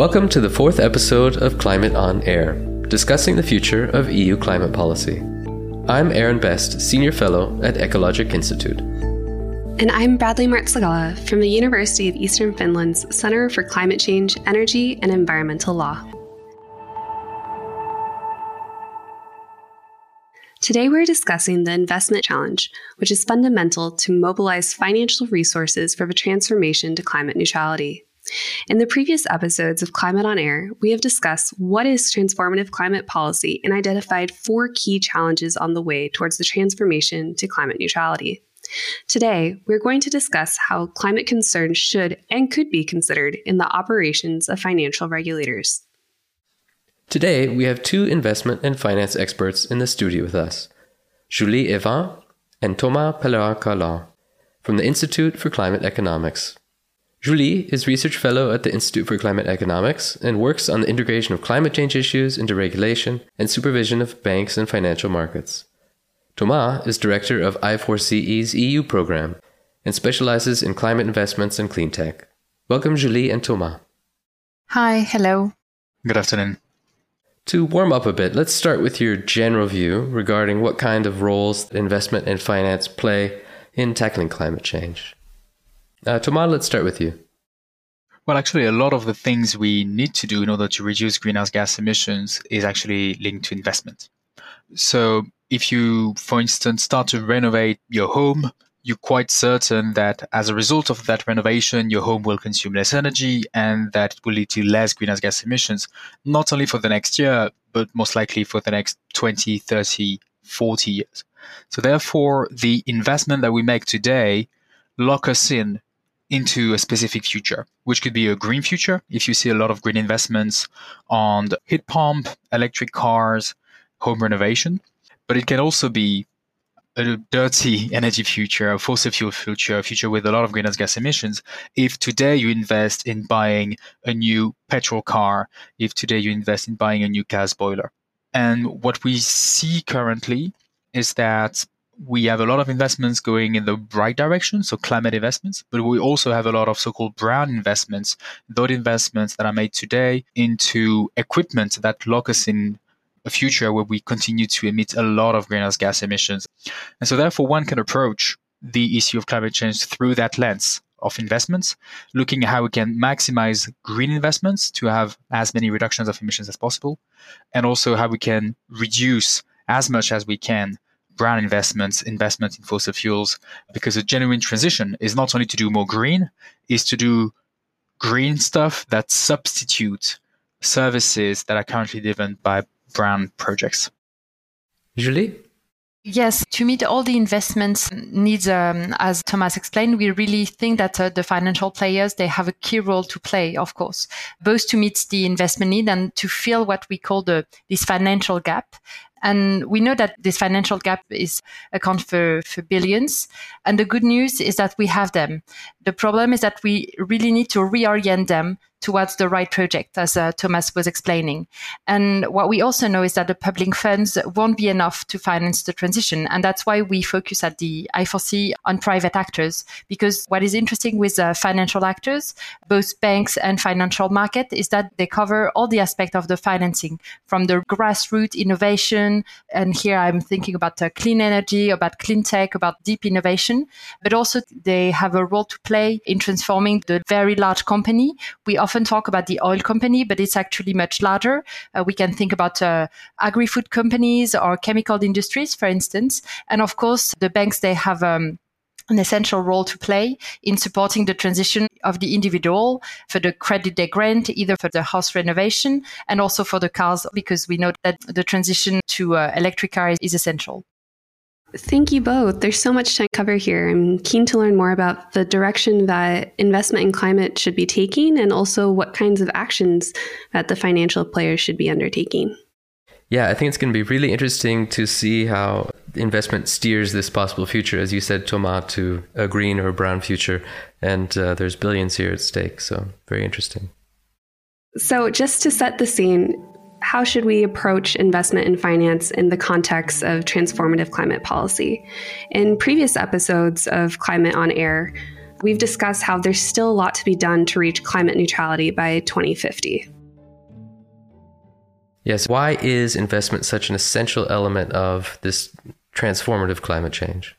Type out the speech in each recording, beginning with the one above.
Welcome to the fourth episode of Climate on Air, discussing the future of EU climate policy. I'm Aaron Best, Senior Fellow at Ecologic Institute. And I'm Bradley Martsigala from the University of Eastern Finland's Center for Climate Change, Energy, and Environmental Law. Today, we're discussing the investment challenge, which is fundamental to mobilize financial resources for the transformation to climate neutrality. In the previous episodes of Climate on Air, we have discussed what is transformative climate policy and identified four key challenges on the way towards the transformation to climate neutrality. Today, we're going to discuss how climate concerns should and could be considered in the operations of financial regulators. Today, we have two investment and finance experts in the studio with us Julie Evain and Thomas Pellerin-Carlin from the Institute for Climate Economics. Julie is Research Fellow at the Institute for Climate Economics and works on the integration of climate change issues into regulation and supervision of banks and financial markets. Thomas is director of I4CE's EU program and specializes in climate investments and clean tech. Welcome, Julie and Thomas. Hi, hello. Good afternoon. To warm up a bit, let's start with your general view regarding what kind of roles investment and finance play in tackling climate change. Uh, Thomas, let's start with you. Well, actually, a lot of the things we need to do in order to reduce greenhouse gas emissions is actually linked to investment. So, if you, for instance, start to renovate your home, you're quite certain that as a result of that renovation, your home will consume less energy and that it will lead to less greenhouse gas emissions, not only for the next year, but most likely for the next 20, 30, 40 years. So, therefore, the investment that we make today lock us in into a specific future, which could be a green future. If you see a lot of green investments on heat pump, electric cars, home renovation, but it can also be a dirty energy future, a fossil fuel future, a future with a lot of greenhouse gas emissions. If today you invest in buying a new petrol car, if today you invest in buying a new gas boiler. And what we see currently is that we have a lot of investments going in the right direction, so climate investments, but we also have a lot of so-called brown investments, those investments that are made today into equipment that lock us in a future where we continue to emit a lot of greenhouse gas emissions. And so therefore one can approach the issue of climate change through that lens of investments, looking at how we can maximize green investments to have as many reductions of emissions as possible, and also how we can reduce as much as we can brown investments, investment in fossil fuels, because a genuine transition is not only to do more green, is to do green stuff that substitute services that are currently driven by brown projects. Julie? Yes, to meet all the investments needs, um, as Thomas explained, we really think that uh, the financial players they have a key role to play, of course, both to meet the investment need and to fill what we call the this financial gap. And we know that this financial gap is account for, for billions. And the good news is that we have them. The problem is that we really need to reorient them towards the right project, as uh, Thomas was explaining. And what we also know is that the public funds won't be enough to finance the transition. And that's why we focus at the I4CE on private actors, because what is interesting with uh, financial actors, both banks and financial market, is that they cover all the aspect of the financing from the grassroots innovation. And here I'm thinking about uh, clean energy, about clean tech, about deep innovation, but also they have a role to play in transforming the very large company. We often talk about the oil company, but it's actually much larger. Uh, we can think about uh, agri-food companies or chemical industries, for instance. And of course, the banks, they have um, an essential role to play in supporting the transition of the individual for the credit they grant, either for the house renovation and also for the cars, because we know that the transition to uh, electric cars is essential. Thank you both. There's so much to cover here. I'm keen to learn more about the direction that investment in climate should be taking and also what kinds of actions that the financial players should be undertaking. Yeah, I think it's going to be really interesting to see how investment steers this possible future, as you said, Thomas, to a green or a brown future. And uh, there's billions here at stake. So, very interesting. So, just to set the scene, how should we approach investment in finance in the context of transformative climate policy? In previous episodes of Climate on Air, we've discussed how there's still a lot to be done to reach climate neutrality by 2050. Yes, why is investment such an essential element of this transformative climate change?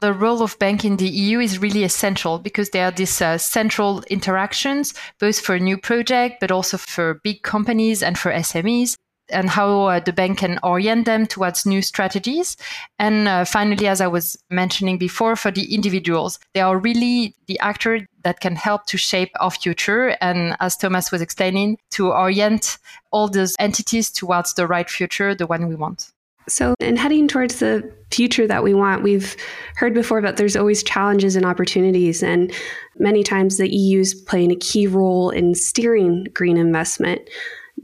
the role of bank in the EU is really essential because there are these uh, central interactions, both for new project, but also for big companies and for SMEs and how uh, the bank can orient them towards new strategies. And uh, finally, as I was mentioning before, for the individuals, they are really the actor that can help to shape our future. And as Thomas was explaining, to orient all those entities towards the right future, the one we want. So, in heading towards the future that we want, we've heard before that there's always challenges and opportunities, and many times the EU is playing a key role in steering green investment.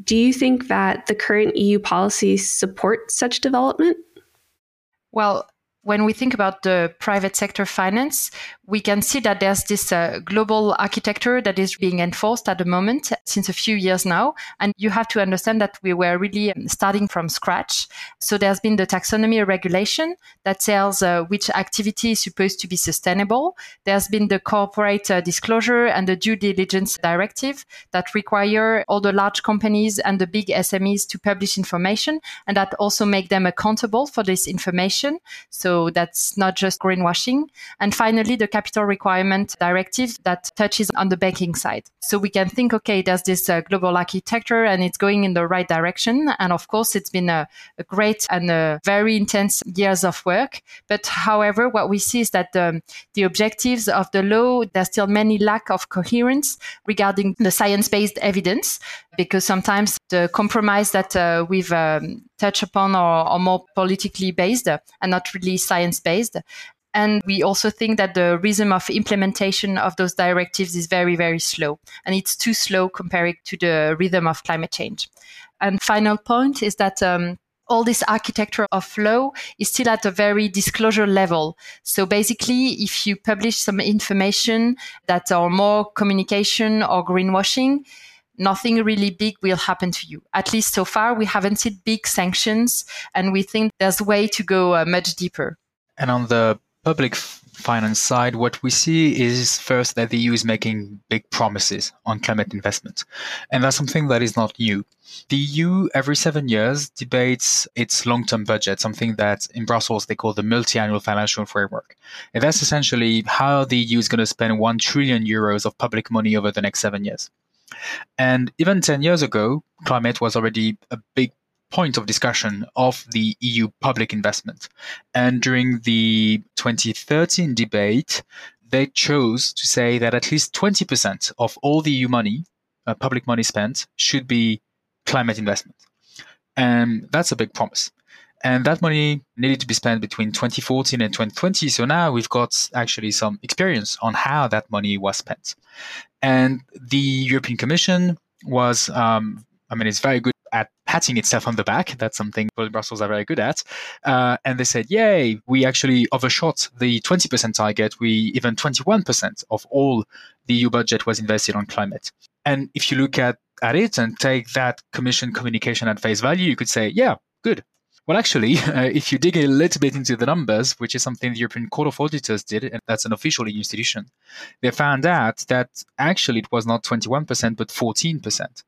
Do you think that the current EU policies support such development? Well, when we think about the private sector finance, we can see that there's this uh, global architecture that is being enforced at the moment since a few years now. And you have to understand that we were really um, starting from scratch. So there's been the taxonomy regulation that tells uh, which activity is supposed to be sustainable. There's been the corporate uh, disclosure and the due diligence directive that require all the large companies and the big SMEs to publish information and that also make them accountable for this information. So that's not just greenwashing. And finally, the capital requirement directive that touches on the banking side. So we can think, okay, there's this uh, global architecture and it's going in the right direction. And of course, it's been a, a great and a very intense years of work. But however, what we see is that um, the objectives of the law, there's still many lack of coherence regarding the science-based evidence because sometimes the compromise that uh, we've um, touched upon are, are, more politically based and not really science based. And we also think that the rhythm of implementation of those directives is very, very slow. And it's too slow compared to the rhythm of climate change. And final point is that um, all this architecture of flow is still at a very disclosure level. So basically, if you publish some information that are more communication or greenwashing, nothing really big will happen to you. At least so far, we haven't seen big sanctions, and we think there's a way to go uh, much deeper. And on the public finance side, what we see is first that the EU is making big promises on climate investment. And that's something that is not new. The EU every seven years debates its long-term budget, something that in Brussels they call the multi-annual financial framework. And that's essentially how the EU is going to spend one trillion euros of public money over the next seven years. And even 10 years ago, climate was already a big point of discussion of the EU public investment. And during the 2013 debate, they chose to say that at least 20% of all the EU money, uh, public money spent, should be climate investment. And that's a big promise. And that money needed to be spent between 2014 and 2020. So now we've got actually some experience on how that money was spent. And the European Commission was, um, I mean, it's very good at patting itself on the back. That's something Brussels are very good at. Uh, and they said, yay, we actually overshot the 20% target. We even 21% of all the EU budget was invested on climate. And if you look at, at it and take that commission communication at face value, you could say, yeah, good. Well, actually, uh, if you dig a little bit into the numbers, which is something the European Court of Auditors did, and that's an official institution, they found out that actually it was not 21%, but 14%.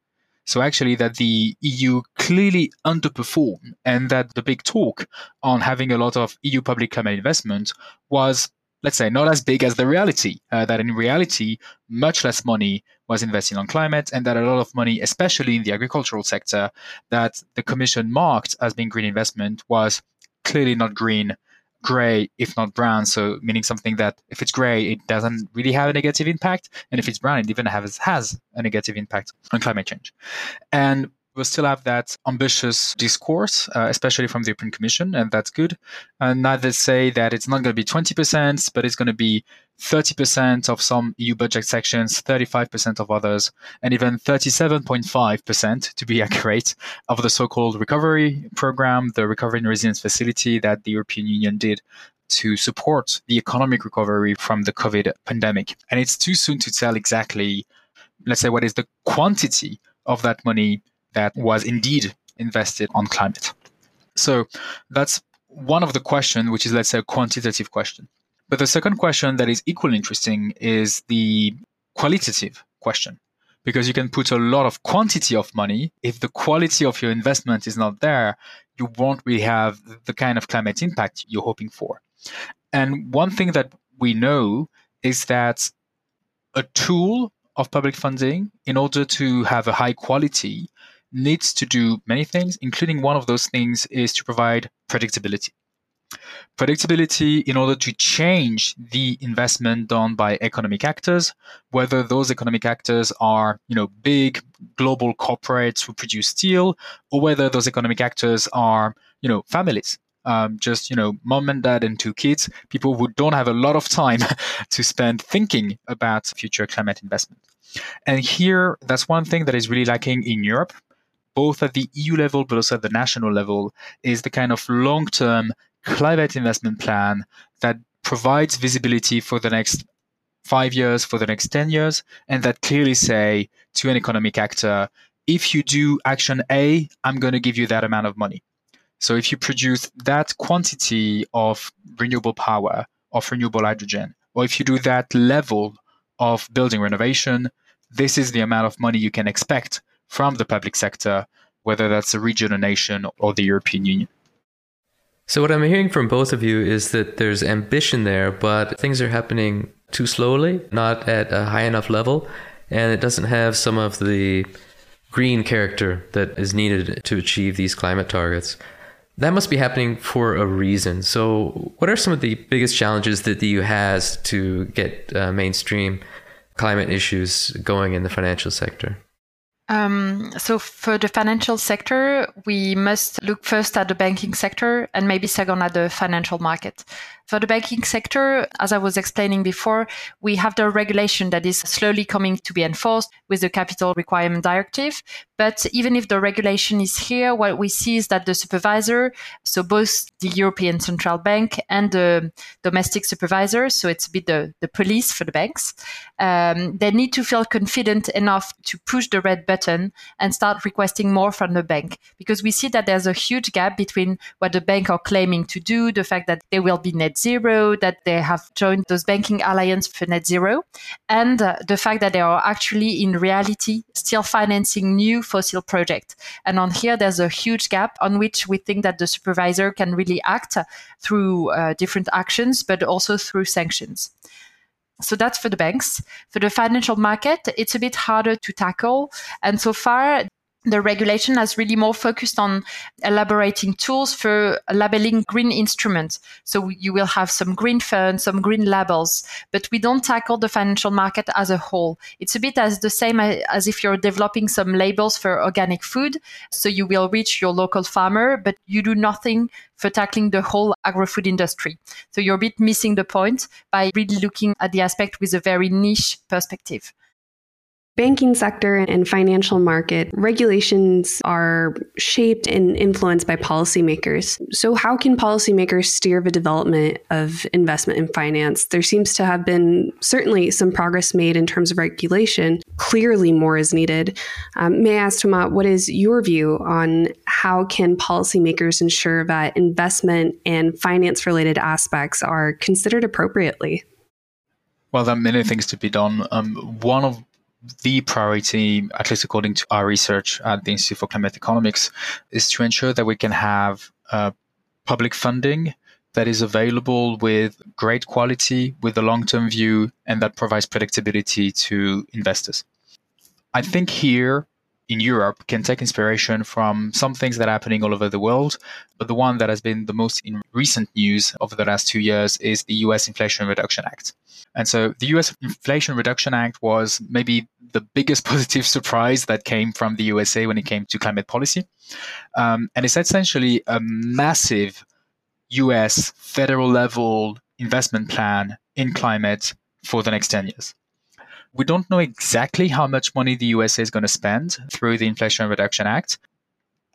So actually that the EU clearly underperformed and that the big talk on having a lot of EU public climate investment was let's say not as big as the reality uh, that in reality much less money was invested on climate and that a lot of money especially in the agricultural sector that the commission marked as being green investment was clearly not green gray, if not brown. So meaning something that if it's gray, it doesn't really have a negative impact, and if it's brown, it even has has a negative impact on climate change. And we'll still have that ambitious discourse, uh, especially from the European Commission, and that's good. And neither say that it's not going to be 20%, but it's going to be 30% of some EU budget sections, 35% of others, and even 37.5% to be accurate of the so-called recovery program, the recovery and resilience facility that the European Union did to support the economic recovery from the COVID pandemic. And it's too soon to tell exactly, let's say, what is the quantity of that money that was indeed invested on climate. So that's one of the question, which is let's say a quantitative question. But the second question that is equally interesting is the qualitative question. Because you can put a lot of quantity of money. If the quality of your investment is not there, you won't really have the kind of climate impact you're hoping for. And one thing that we know is that a tool of public funding, in order to have a high quality, needs to do many things, including one of those things is to provide predictability. Predictability in order to change the investment done by economic actors, whether those economic actors are, you know, big global corporates who produce steel, or whether those economic actors are, you know, families um, just you know mom and dad and two kids people who don't have a lot of time to spend thinking about future climate investment and here that's one thing that is really lacking in europe both at the eu level but also at the national level is the kind of long-term climate investment plan that provides visibility for the next five years for the next 10 years and that clearly say to an economic actor if you do action a i'm going to give you that amount of money. So if you produce that quantity of renewable power, of renewable hydrogen, or if you do that level of building renovation, this is the amount of money you can expect from the public sector, whether that's a region, a nation, or the European Union. So, what I'm hearing from both of you is that there's ambition there, but things are happening too slowly, not at a high enough level, and it doesn't have some of the green character that is needed to achieve these climate targets that must be happening for a reason. So, what are some of the biggest challenges that the EU has to get uh, mainstream climate issues going in the financial sector? Um, so for the financial sector, we must look first at the banking sector and maybe second at the financial market. For the banking sector, as I was explaining before, we have the regulation that is slowly coming to be enforced with the Capital Requirement Directive. But even if the regulation is here, what we see is that the supervisor, so both the European Central Bank and the domestic supervisor, so it's a bit the, the police for the banks, um, they need to feel confident enough to push the red button and start requesting more from the bank. Because we see that there's a huge gap between what the bank are claiming to do, the fact that they will be net zero, that they have joined those banking alliance for net zero, and uh, the fact that they are actually in reality still financing new fossil projects. And on here, there's a huge gap on which we think that the supervisor can really act through uh, different actions, but also through sanctions. So that's for the banks. For the financial market, it's a bit harder to tackle. And so far, the regulation has really more focused on elaborating tools for labeling green instruments. So you will have some green funds, some green labels, but we don't tackle the financial market as a whole. It's a bit as the same as if you're developing some labels for organic food. So you will reach your local farmer, but you do nothing for tackling the whole agro-food industry. So you're a bit missing the point by really looking at the aspect with a very niche perspective banking sector and financial market regulations are shaped and influenced by policymakers. So, how can policymakers steer the development of investment and finance? There seems to have been certainly some progress made in terms of regulation. Clearly, more is needed. Um, may I ask Thomas, what is your view on how can policymakers ensure that investment and finance-related aspects are considered appropriately? Well, there are many things to be done. Um, one of the priority, at least according to our research at the Institute for Climate Economics, is to ensure that we can have uh, public funding that is available with great quality, with a long term view, and that provides predictability to investors. I think here in Europe can take inspiration from some things that are happening all over the world. But the one that has been the most in recent news over the last two years is the US Inflation Reduction Act. And so the US Inflation Reduction Act was maybe the biggest positive surprise that came from the USA when it came to climate policy. Um, and it's essentially a massive US federal level investment plan in climate for the next 10 years. We don't know exactly how much money the USA is going to spend through the Inflation Reduction Act.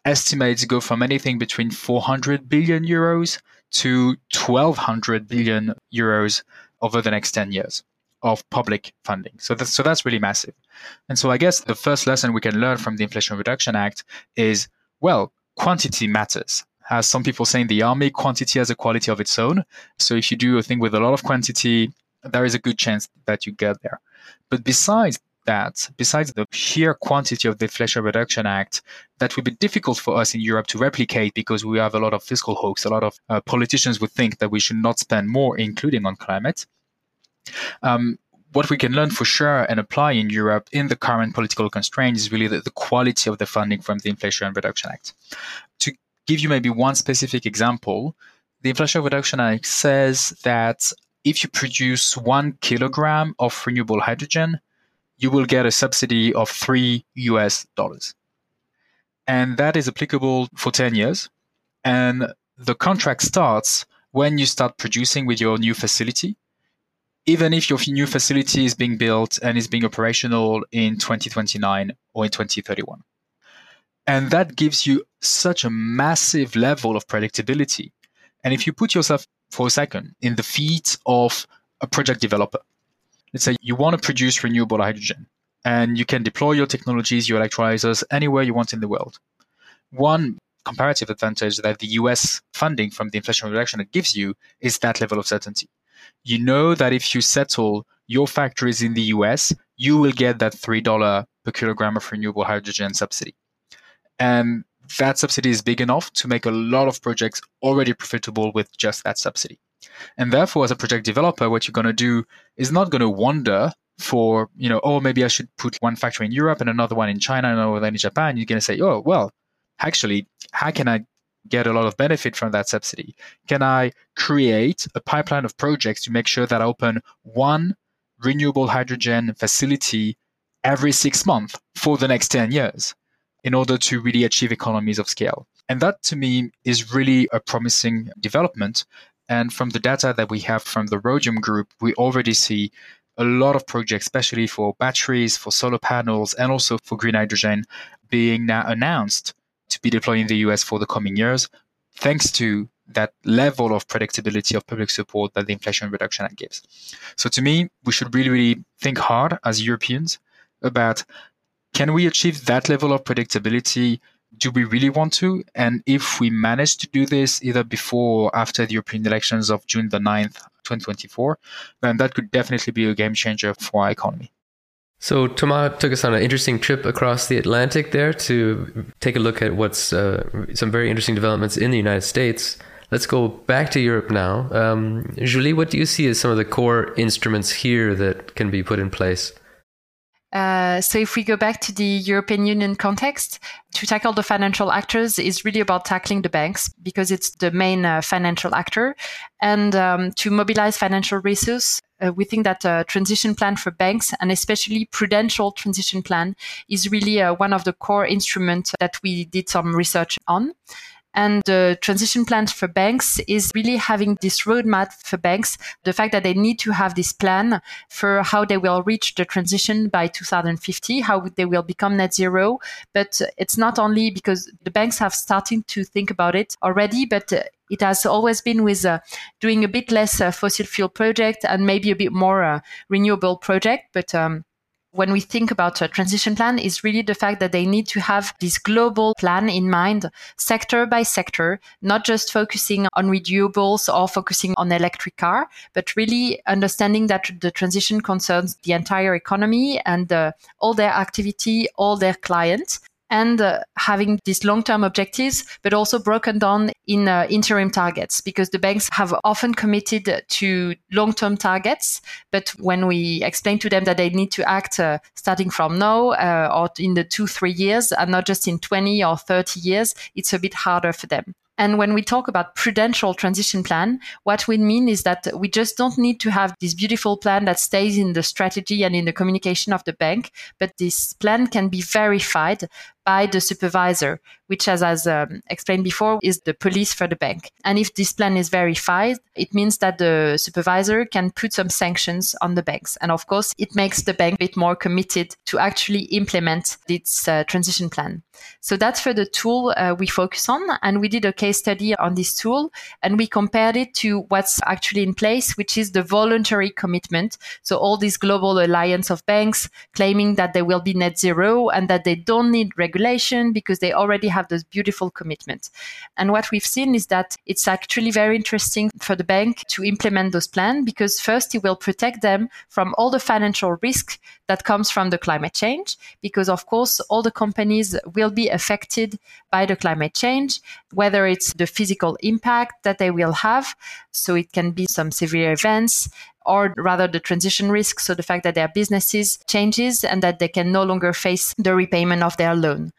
Estimates go from anything between 400 billion euros to 1200 billion euros over the next 10 years of public funding. So that's, so that's really massive. And so I guess the first lesson we can learn from the Inflation Reduction Act is well, quantity matters. as some people say in the army, quantity has a quality of its own. So if you do a thing with a lot of quantity, there is a good chance that you get there. But besides that, besides the sheer quantity of the Inflation Reduction Act, that would be difficult for us in Europe to replicate because we have a lot of fiscal hoax. A lot of uh, politicians would think that we should not spend more, including on climate. Um, what we can learn for sure and apply in Europe in the current political constraints is really the, the quality of the funding from the Inflation Reduction Act. To give you maybe one specific example, the Inflation Reduction Act says that if you produce one kilogram of renewable hydrogen, you will get a subsidy of three US dollars. And that is applicable for 10 years. And the contract starts when you start producing with your new facility, even if your new facility is being built and is being operational in 2029 or in 2031. And that gives you such a massive level of predictability. And if you put yourself for a second in the feet of a project developer, let's say you want to produce renewable hydrogen and you can deploy your technologies, your electrolyzers anywhere you want in the world. One comparative advantage that the US funding from the Inflation Reduction Act gives you is that level of certainty. You know that if you settle your factories in the US, you will get that $3 per kilogram of renewable hydrogen subsidy. And that subsidy is big enough to make a lot of projects already profitable with just that subsidy. And therefore, as a project developer, what you're going to do is not going to wonder for, you know, oh, maybe I should put one factory in Europe and another one in China and another one in Japan. You're going to say, oh, well, actually, how can I get a lot of benefit from that subsidy? Can I create a pipeline of projects to make sure that I open one renewable hydrogen facility every six months for the next 10 years in order to really achieve economies of scale? And that to me is really a promising development and from the data that we have from the Rhodium group, we already see a lot of projects, especially for batteries, for solar panels, and also for green hydrogen, being now announced to be deployed in the US for the coming years, thanks to that level of predictability of public support that the Inflation Reduction Act gives. So to me, we should really, really think hard as Europeans about can we achieve that level of predictability do we really want to? And if we manage to do this either before or after the European elections of June the 9th, 2024, then that could definitely be a game changer for our economy. So Thomas took us on an interesting trip across the Atlantic there to take a look at what's uh, some very interesting developments in the United States. Let's go back to Europe now. Um, Julie, what do you see as some of the core instruments here that can be put in place? Uh, so if we go back to the European Union context, to tackle the financial actors is really about tackling the banks because it's the main uh, financial actor. And um, to mobilize financial resources, uh, we think that a transition plan for banks and especially prudential transition plan is really uh, one of the core instruments that we did some research on. And the transition plans for banks is really having this roadmap for banks, the fact that they need to have this plan for how they will reach the transition by 2050, how they will become net zero. But it's not only because the banks have started to think about it already, but it has always been with uh, doing a bit less uh, fossil fuel project and maybe a bit more uh, renewable project. But um, when we think about a transition plan is really the fact that they need to have this global plan in mind, sector by sector, not just focusing on renewables or focusing on electric car, but really understanding that the transition concerns the entire economy and uh, all their activity, all their clients and uh, having these long-term objectives, but also broken down in uh, interim targets because the banks have often committed to long-term targets. But when we explain to them that they need to act uh, starting from now uh, or in the two, three years and not just in 20 or 30 years, it's a bit harder for them. And when we talk about prudential transition plan, what we mean is that we just don't need to have this beautiful plan that stays in the strategy and in the communication of the bank, but this plan can be verified by the supervisor, which, as, as um, explained before, is the police for the bank. And if this plan is verified, it means that the supervisor can put some sanctions on the banks. And of course, it makes the bank a bit more committed to actually implement its uh, transition plan. So that's for the tool uh, we focus on. And we did a case study on this tool and we compared it to what's actually in place, which is the voluntary commitment. So all these global alliance of banks claiming that they will be net zero and that they don't need regulation regulation because they already have those beautiful commitments. And what we've seen is that it's actually very interesting for the bank to implement those plans because first it will protect them from all the financial risk that comes from the climate change because of course all the companies will be affected by the climate change whether it's the physical impact that they will have so it can be some severe events or rather the transition risk. So the fact that their businesses changes and that they can no longer face the repayment of their loan.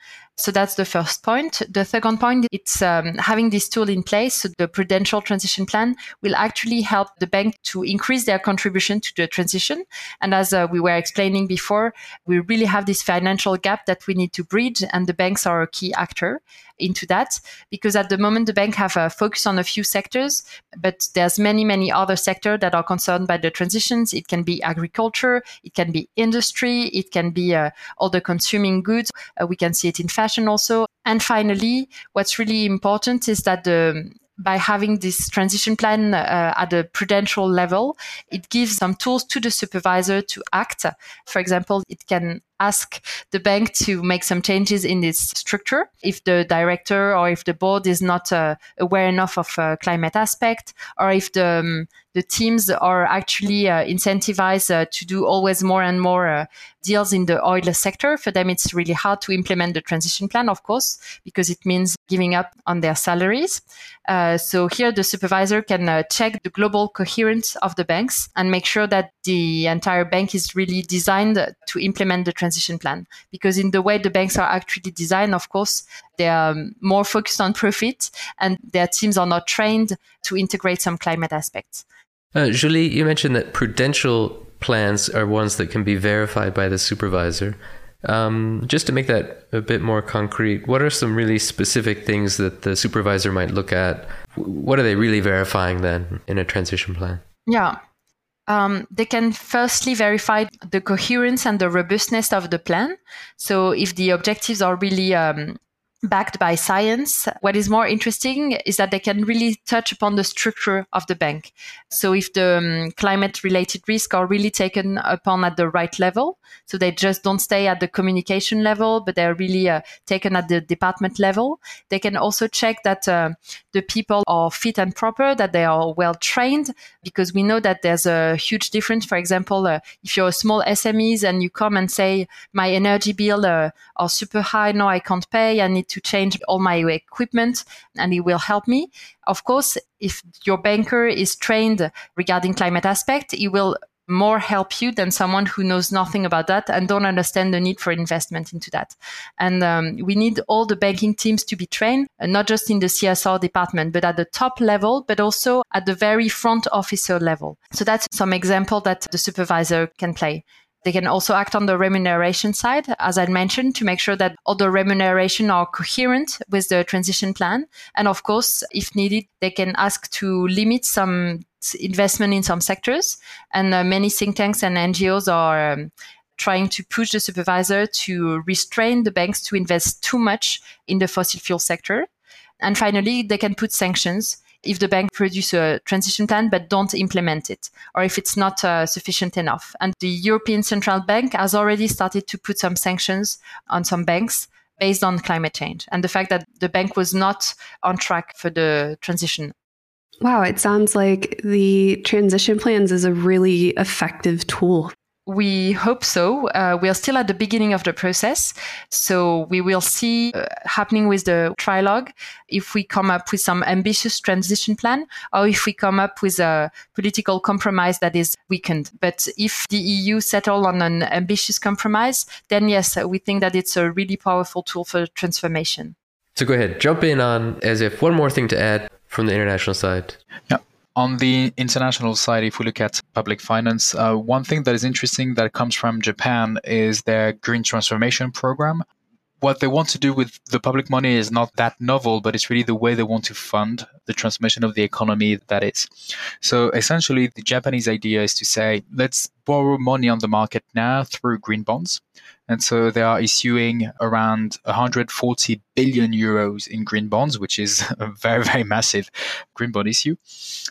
So that's the first point. The second point, it's um, having this tool in place. So the prudential transition plan will actually help the bank to increase their contribution to the transition. And as uh, we were explaining before, we really have this financial gap that we need to bridge and the banks are a key actor into that because at the moment the bank have a focus on a few sectors but there's many many other sectors that are concerned by the transitions it can be agriculture it can be industry it can be uh, all the consuming goods uh, we can see it in fashion also and finally what's really important is that the by having this transition plan uh, at a prudential level, it gives some tools to the supervisor to act. For example, it can ask the bank to make some changes in its structure if the director or if the board is not uh, aware enough of uh, climate aspect or if the um, the teams are actually uh, incentivized uh, to do always more and more uh, deals in the oil sector. For them, it's really hard to implement the transition plan, of course, because it means giving up on their salaries. Uh, so here, the supervisor can uh, check the global coherence of the banks and make sure that the entire bank is really designed to implement the transition plan. Because in the way the banks are actually designed, of course, they are more focused on profit and their teams are not trained to integrate some climate aspects. Uh, Julie, you mentioned that prudential plans are ones that can be verified by the supervisor. Um, just to make that a bit more concrete, what are some really specific things that the supervisor might look at? What are they really verifying then in a transition plan? Yeah. Um, they can firstly verify the coherence and the robustness of the plan. So if the objectives are really um, backed by science. What is more interesting is that they can really touch upon the structure of the bank. So if the um, climate related risks are really taken upon at the right level, so they just don't stay at the communication level, but they're really uh, taken at the department level. They can also check that uh, the people are fit and proper, that they are well trained, because we know that there's a huge difference. For example, uh, if you're a small SMEs and you come and say, my energy bill uh, are super high, no, I can't pay, I need to change all my equipment and it will help me. Of course, if your banker is trained regarding climate aspect, he will more help you than someone who knows nothing about that and don't understand the need for investment into that. And um, we need all the banking teams to be trained, uh, not just in the CSR department, but at the top level, but also at the very front officer level. So that's some example that the supervisor can play. They can also act on the remuneration side, as I mentioned, to make sure that all the remuneration are coherent with the transition plan. And of course, if needed, they can ask to limit some investment in some sectors. And uh, many think tanks and NGOs are um, trying to push the supervisor to restrain the banks to invest too much in the fossil fuel sector. And finally, they can put sanctions if the bank produce a transition plan but don't implement it or if it's not uh, sufficient enough. And the European Central Bank has already started to put some sanctions on some banks based on climate change and the fact that the bank was not on track for the transition. Wow, it sounds like the transition plans is a really effective tool we hope so. Uh, we are still at the beginning of the process. So we will see uh, happening with the trilogue if we come up with some ambitious transition plan or if we come up with a political compromise that is weakened. But if the EU settle on an ambitious compromise, then yes, we think that it's a really powerful tool for transformation. So go ahead, jump in on as if one more thing to add from the international side. Yeah. On the international side, if we look at public finance, uh, one thing that is interesting that comes from Japan is their green transformation program. What they want to do with the public money is not that novel, but it's really the way they want to fund the transformation of the economy that is. So essentially, the Japanese idea is to say, let's borrow money on the market now through green bonds. And so they are issuing around 140 billion euros in green bonds, which is a very, very massive green bond issue.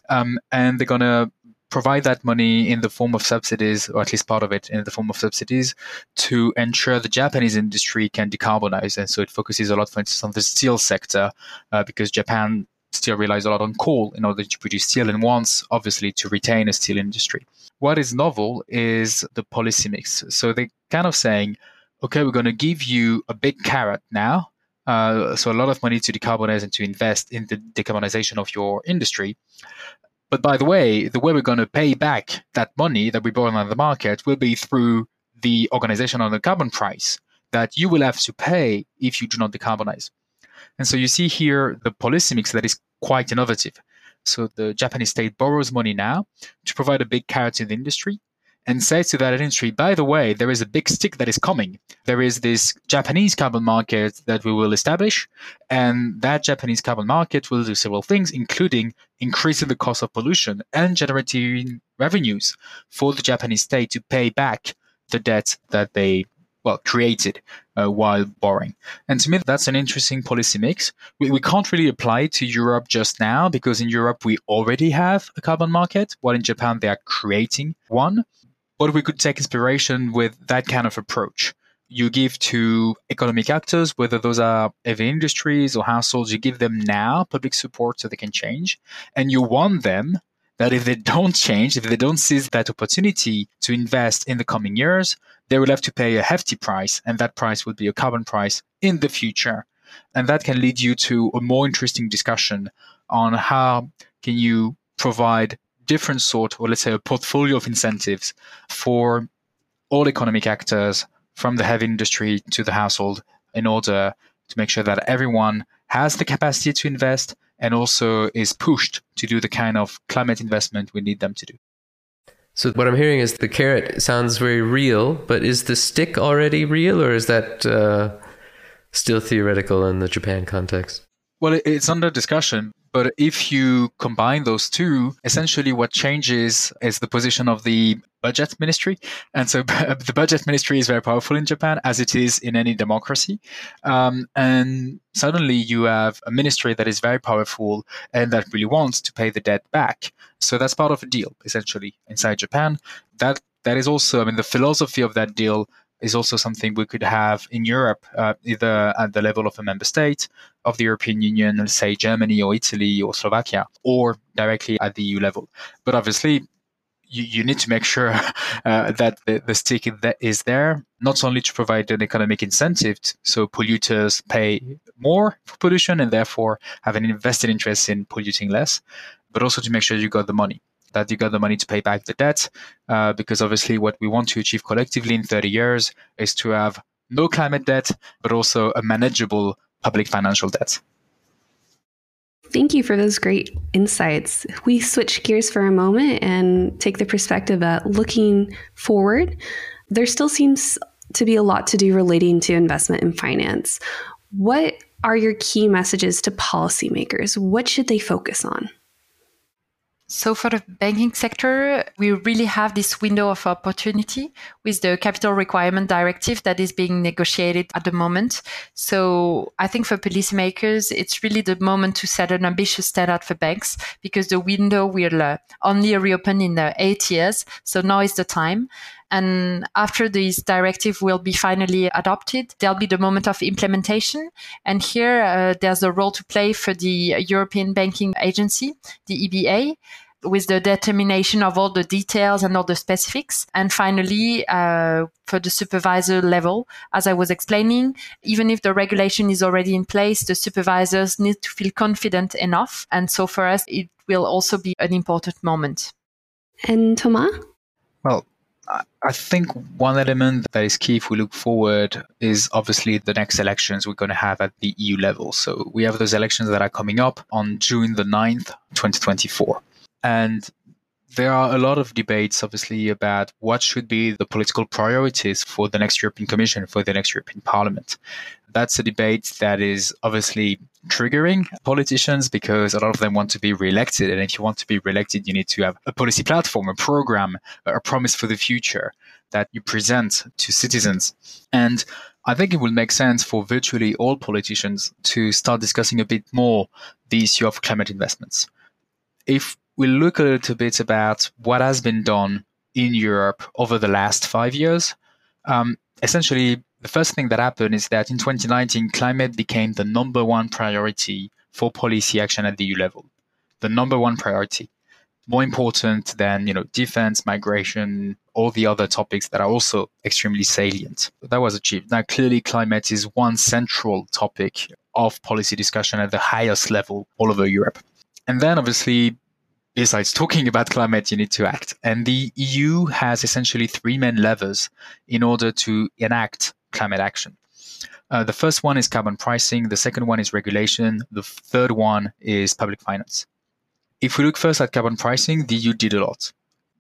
Um, and they're going to provide that money in the form of subsidies, or at least part of it in the form of subsidies, to ensure the Japanese industry can decarbonize. And so it focuses a lot, for instance, on the steel sector, uh, because Japan still relies a lot on coal in order to produce steel and wants, obviously, to retain a steel industry. What is novel is the policy mix. So they're kind of saying, okay, we're going to give you a big carrot now. Uh, so a lot of money to decarbonize and to invest in the decarbonization of your industry. But by the way, the way we're going to pay back that money that we borrow on the market will be through the organization on the carbon price that you will have to pay if you do not decarbonize. And so you see here the policy mix that is quite innovative. So the Japanese state borrows money now to provide a big carrot in the industry and says to that industry, by the way, there is a big stick that is coming. There is this Japanese carbon market that we will establish, and that Japanese carbon market will do several things, including increasing the cost of pollution and generating revenues for the Japanese state to pay back the debt that they well created uh, while borrowing. And to me, that's an interesting policy mix. We, we can't really apply to Europe just now because in Europe we already have a carbon market, while in Japan they are creating one. But we could take inspiration with that kind of approach. You give to economic actors, whether those are heavy industries or households, you give them now public support so they can change. And you want them that if they don't change, if they don't seize that opportunity to invest in the coming years, they will have to pay a hefty price, and that price will be a carbon price in the future. And that can lead you to a more interesting discussion on how can you provide different sort, or let's say a portfolio of incentives for all economic actors from the heavy industry to the household in order to make sure that everyone has the capacity to invest and also is pushed to do the kind of climate investment we need them to do. So what I'm hearing is the carrot sounds very real, but is the stick already real, or is that uh, still theoretical in the Japan context? Well, it's under discussion. But if you combine those two, essentially what changes is the position of the budget ministry. And so the budget ministry is very powerful in Japan, as it is in any democracy. Um, and suddenly you have a ministry that is very powerful and that really wants to pay the debt back. So that's part of a deal, essentially, inside Japan. That that is also, I mean, the philosophy of that deal is also something we could have in Europe, uh, either at the level of a member state of the European Union, let's say Germany or Italy or Slovakia, or directly at the EU level. But obviously, you, you need to make sure uh, that the, the stick is there, not only to provide an economic incentive, so polluters pay more for pollution and therefore have an invested interest in polluting less, but also to make sure you got the money that you got the money to pay back the debt. Uh, because obviously, what we want to achieve collectively in 30 years is to have no climate debt, but also a manageable public financial debt. Thank you for those great insights. We switch gears for a moment and take the perspective that looking forward, there still seems to be a lot to do relating to investment in finance. What are your key messages to policymakers? What should they focus on? So for the banking sector, we really have this window of opportunity with the capital requirement directive that is being negotiated at the moment. So I think for policymakers, it's really the moment to set an ambitious standard for banks because the window will uh, only reopen in uh, eight years. So now is the time. And after this directive will be finally adopted, there'll be the moment of implementation. And here uh, there's a role to play for the European Banking Agency, the EBA with the determination of all the details and all the specifics. And finally, uh, for the supervisor level, as I was explaining, even if the regulation is already in place, the supervisors need to feel confident enough. And so for us, it will also be an important moment. And Thomas? Well, I think one element that is key if we look forward is obviously the next elections we're going to have at the EU level. So we have those elections that are coming up on June the 9th, 2024. And there are a lot of debates, obviously, about what should be the political priorities for the next European Commission, for the next European Parliament. That's a debate that is obviously triggering politicians because a lot of them want to be re-elected. And if you want to be re-elected, you need to have a policy platform, a program, a promise for the future that you present to citizens. And I think it will make sense for virtually all politicians to start discussing a bit more the issue of climate investments. If we'll look a little bit about what has been done in Europe over the last five years. Um, essentially, the first thing that happened is that in 2019, climate became the number one priority for policy action at the EU level. The number one priority, more important than you know defense, migration, all the other topics that are also extremely salient. That was achieved. Now, clearly, climate is one central topic of policy discussion at the highest level all over Europe. And then, obviously, besides talking about climate, you need to act. And the EU has essentially three main levers in order to enact climate action. Uh, the first one is carbon pricing, the second one is regulation, the third one is public finance. If we look first at carbon pricing, the EU did a lot.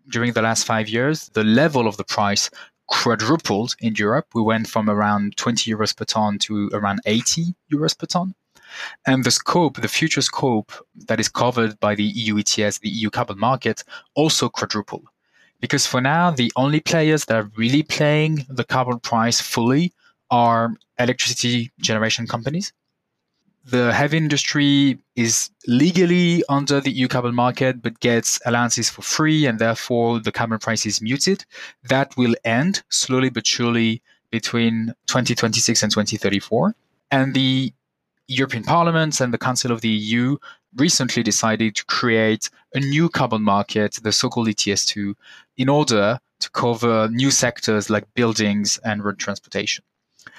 During the last five years, the level of the price quadrupled in Europe. We went from around 20 euros per ton to around 80 euros per ton. And the scope, the future scope that is covered by the EU ETS, the EU carbon market, also quadruple. Because for now, the only players that are really playing the carbon price fully are electricity generation companies. The heavy industry is legally under the EU carbon market, but gets allowances for free, and therefore the carbon price is muted. That will end slowly but surely between 2026 and 2034. And the European Parliament and the Council of the EU recently decided to create a new carbon market, the so-called ETS2, in order to cover new sectors like buildings and road transportation.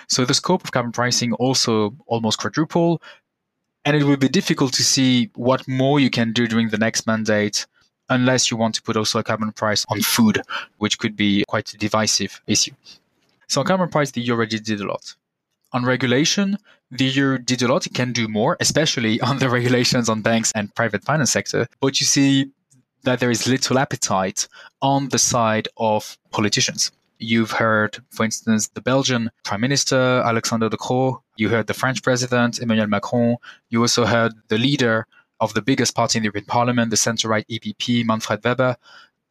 So the scope of carbon pricing also almost quadruple, and it will be difficult to see what more you can do during the next mandate unless you want to put also a carbon price on food, which could be quite a divisive issue. So on carbon price, the EU already did a lot. On regulation, the EU did a lot. It can do more, especially on the regulations on banks and private finance sector. But you see that there is little appetite on the side of politicians. You've heard, for instance, the Belgian Prime Minister, Alexander De Croo. You heard the French President, Emmanuel Macron. You also heard the leader of the biggest party in the European Parliament, the centre-right EPP, Manfred Weber,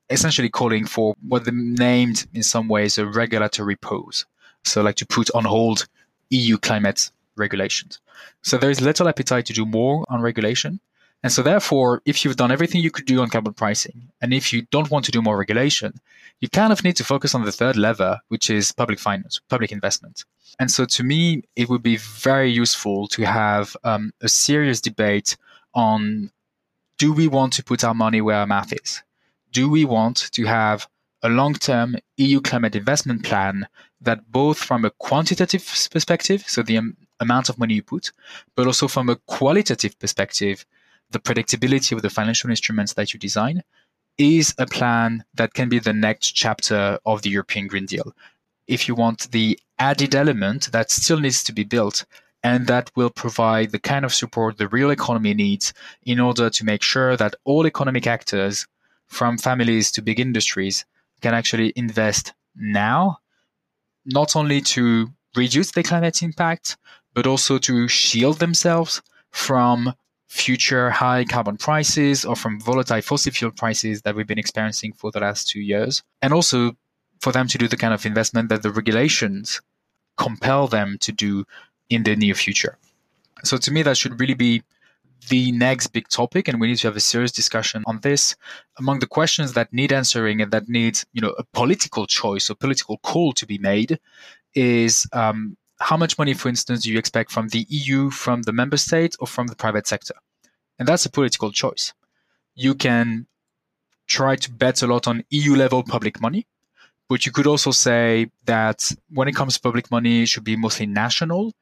essentially calling for what they named in some ways a regulatory pause. So like to put on hold EU climate regulations. So there is little appetite to do more on regulation. And so therefore, if you've done everything you could do on carbon pricing, and if you don't want to do more regulation, you kind of need to focus on the third lever, which is public finance, public investment. And so to me, it would be very useful to have um, a serious debate on do we want to put our money where our mouth is? Do we want to have a long term EU climate investment plan that both from a quantitative perspective, so the um, amount of money you put, but also from a qualitative perspective, the predictability of the financial instruments that you design, is a plan that can be the next chapter of the European Green Deal. If you want the added element that still needs to be built and that will provide the kind of support the real economy needs in order to make sure that all economic actors, from families to big industries, can actually invest now, not only to reduce the climate impact, but also to shield themselves from future high carbon prices or from volatile fossil fuel prices that we've been experiencing for the last two years. And also for them to do the kind of investment that the regulations compel them to do in the near future. So to me, that should really be the next big topic, and we need to have a serious discussion on this. Among the questions that need answering and that need, you know, a political choice or political call to be made, is um, how much money, for instance, do you expect from the EU, from the member state, or from the private sector? And that's a political choice. You can try to bet a lot on EU level public money, but you could also say that when it comes to public money, it should be mostly national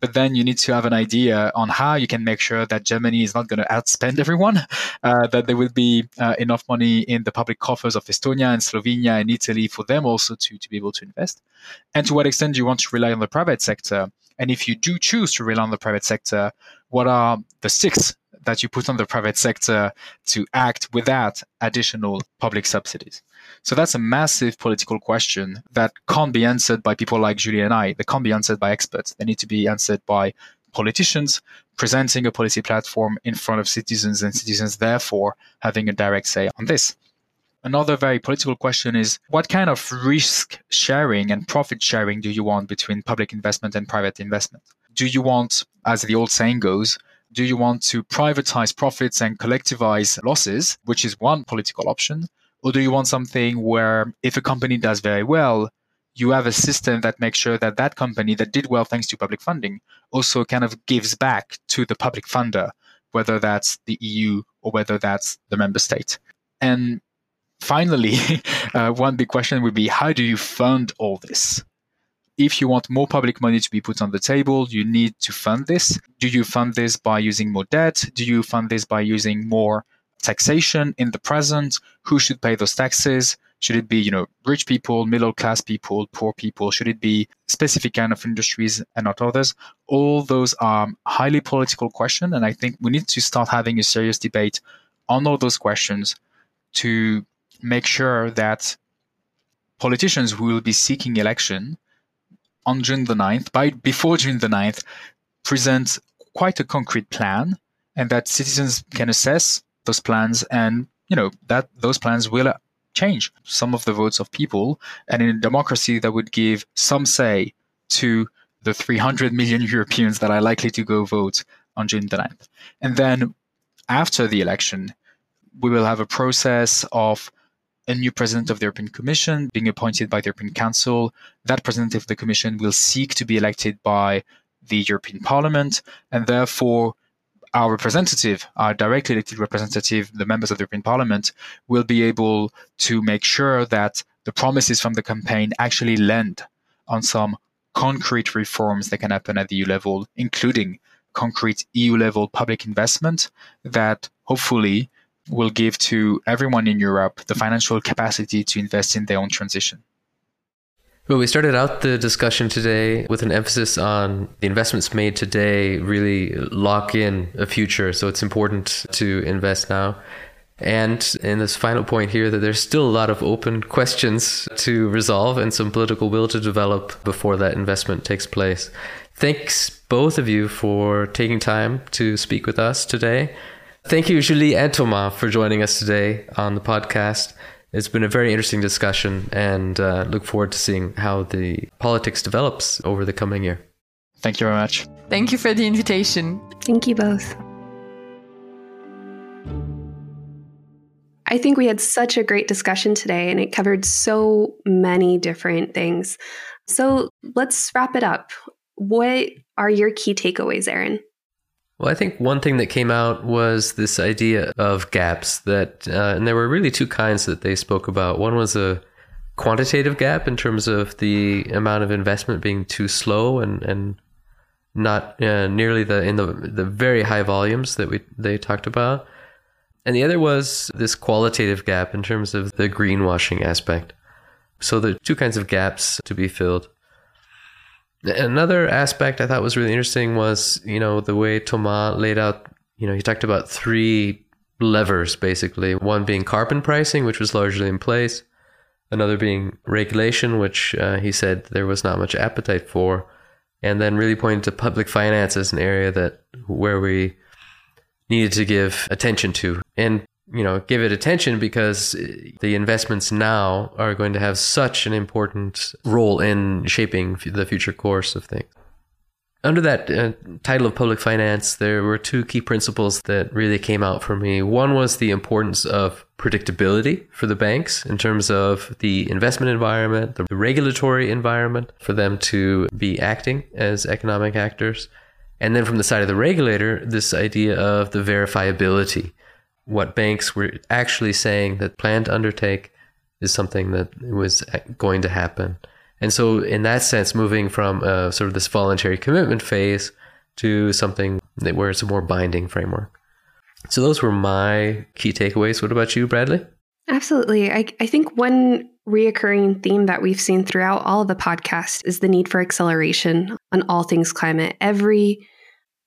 but then you need to have an idea on how you can make sure that Germany is not going to outspend everyone, uh, that there will be uh, enough money in the public coffers of Estonia and Slovenia and Italy for them also to, to be able to invest. And to what extent do you want to rely on the private sector? And if you do choose to rely on the private sector, what are the six that you put on the private sector to act without additional public subsidies? So that's a massive political question that can't be answered by people like Julie and I. They can't be answered by experts. They need to be answered by politicians presenting a policy platform in front of citizens and citizens therefore having a direct say on this. Another very political question is what kind of risk sharing and profit sharing do you want between public investment and private investment? Do you want, as the old saying goes, Do you want to privatize profits and collectivize losses, which is one political option? Or do you want something where if a company does very well, you have a system that makes sure that that company that did well thanks to public funding also kind of gives back to the public funder, whether that's the EU or whether that's the member state. And finally, uh, one big question would be how do you fund all this? If you want more public money to be put on the table, you need to fund this. Do you fund this by using more debt? Do you fund this by using more taxation in the present? Who should pay those taxes? Should it be, you know, rich people, middle class people, poor people? Should it be specific kind of industries and not others? All those are highly political questions, and I think we need to start having a serious debate on all those questions to make sure that politicians who will be seeking election on June the 9th, by before June the 9th, present quite a concrete plan and that citizens can assess those plans and you know that those plans will change some of the votes of people. And in a democracy, that would give some say to the 300 million Europeans that are likely to go vote on June the 9th. And then after the election, we will have a process of a new president of the European Commission being appointed by the European Council. That president of the Commission will seek to be elected by the European Parliament, and therefore our representative, our directly elected representative, the members of the European Parliament, will be able to make sure that the promises from the campaign actually land on some concrete reforms that can happen at the EU level, including concrete EU level public investment that hopefully will give to everyone in Europe the financial capacity to invest in their own transition. Well, we started out the discussion today with an emphasis on the investments made today really lock in a future. So it's important to invest now. And in this final point here, that there's still a lot of open questions to resolve and some political will to develop before that investment takes place. Thanks both of you for taking time to speak with us today. Thank you, Julie and Thomas, for joining us today on the podcast. It's been a very interesting discussion and uh, look forward to seeing how the politics develops over the coming year. Thank you very much. Thank you for the invitation. Thank you both. I think we had such a great discussion today and it covered so many different things. So let's wrap it up. What are your key takeaways, Aaron? Well, I think one thing that came out was this idea of gaps that, uh, and there were really two kinds that they spoke about. One was a quantitative gap in terms of the amount of investment being too slow and, and not uh, nearly the in the the very high volumes that we they talked about. And the other was this qualitative gap in terms of the greenwashing aspect. So the two kinds of gaps to be filled. Another aspect I thought was really interesting was, you know, the way Thomas laid out, you know, he talked about three levers basically. One being carbon pricing, which was largely in place. Another being regulation, which uh, he said there was not much appetite for. And then really pointed to public finance as an area that where we needed to give attention to. And you know, give it attention because the investments now are going to have such an important role in shaping the future course of things. Under that uh, title of public finance, there were two key principles that really came out for me. One was the importance of predictability for the banks in terms of the investment environment, the regulatory environment for them to be acting as economic actors. And then from the side of the regulator, this idea of the verifiability what banks were actually saying that plan to undertake is something that was going to happen. And so, in that sense, moving from uh, sort of this voluntary commitment phase to something that where it's a more binding framework. So, those were my key takeaways. What about you, Bradley? Absolutely. I, I think one reoccurring theme that we've seen throughout all of the podcast is the need for acceleration on all things climate. Every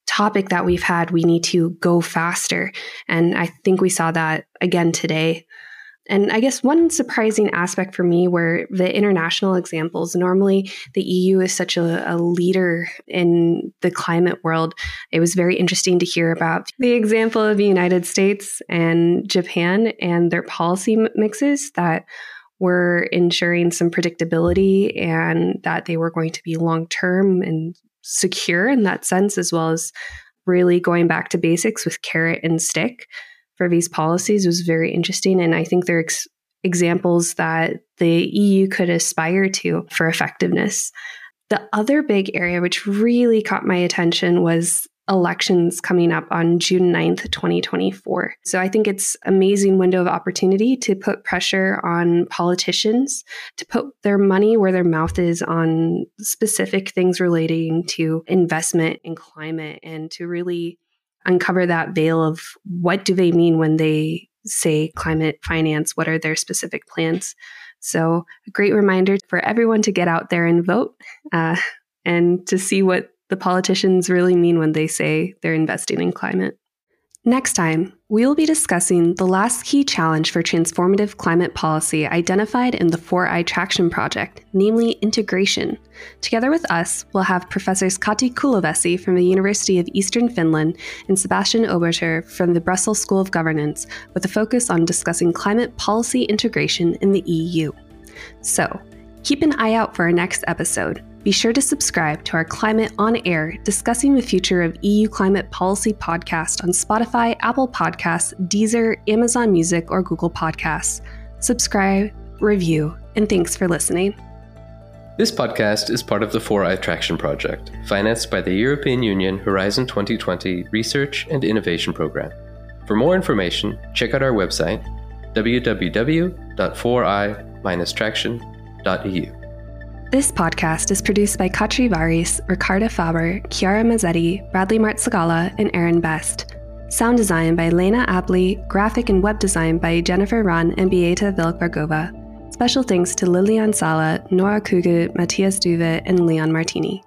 topic that we've had, we need to go faster. And I think we saw that again today. And I guess one surprising aspect for me were the international examples. Normally, the EU is such a, a, leader in the climate world. It was very interesting to hear about the example of the United States and Japan and their policy mixes that were ensuring some predictability and that they were going to be long term and secure in that sense, as well as really going back to basics with carrot and stick for these policies was very interesting. And I think they're ex- examples that the EU could aspire to for effectiveness. The other big area which really caught my attention was elections coming up on June 9th, 2024. So I think it's amazing window of opportunity to put pressure on politicians to put their money where their mouth is on specific things relating to investment in climate and to really uncover that veil of what do they mean when they say climate finance, what are their specific plans? So, a great reminder for everyone to get out there and vote uh, and to see what the politicians really mean when they say they're investing in climate. Next time, we will be discussing the last key challenge for transformative climate policy identified in the 4i Traction Project, namely integration. Together with us, we'll have Professors Kati Kulovesi from the University of Eastern Finland and Sebastian Oberthür from the Brussels School of Governance, with a focus on discussing climate policy integration in the EU. So, keep an eye out for our next episode. Be sure to subscribe to our Climate on Air discussing the future of EU climate policy podcast on Spotify, Apple Podcasts, Deezer, Amazon Music, or Google Podcasts. Subscribe, review, and thanks for listening. This podcast is part of the 4i Traction Project, financed by the European Union Horizon 2020 Research and Innovation Program. For more information, check out our website www.4i-traction.eu. This podcast is produced by Katri Varis, Ricarda Faber, Chiara Mazzetti, Bradley Martzagala, and Aaron Best. Sound design by Lena Abley, graphic and web design by Jennifer Run and Beata Vilkbargova. Special thanks to Lilian Sala, Nora Kugu, Matthias Duwe, and Leon Martini.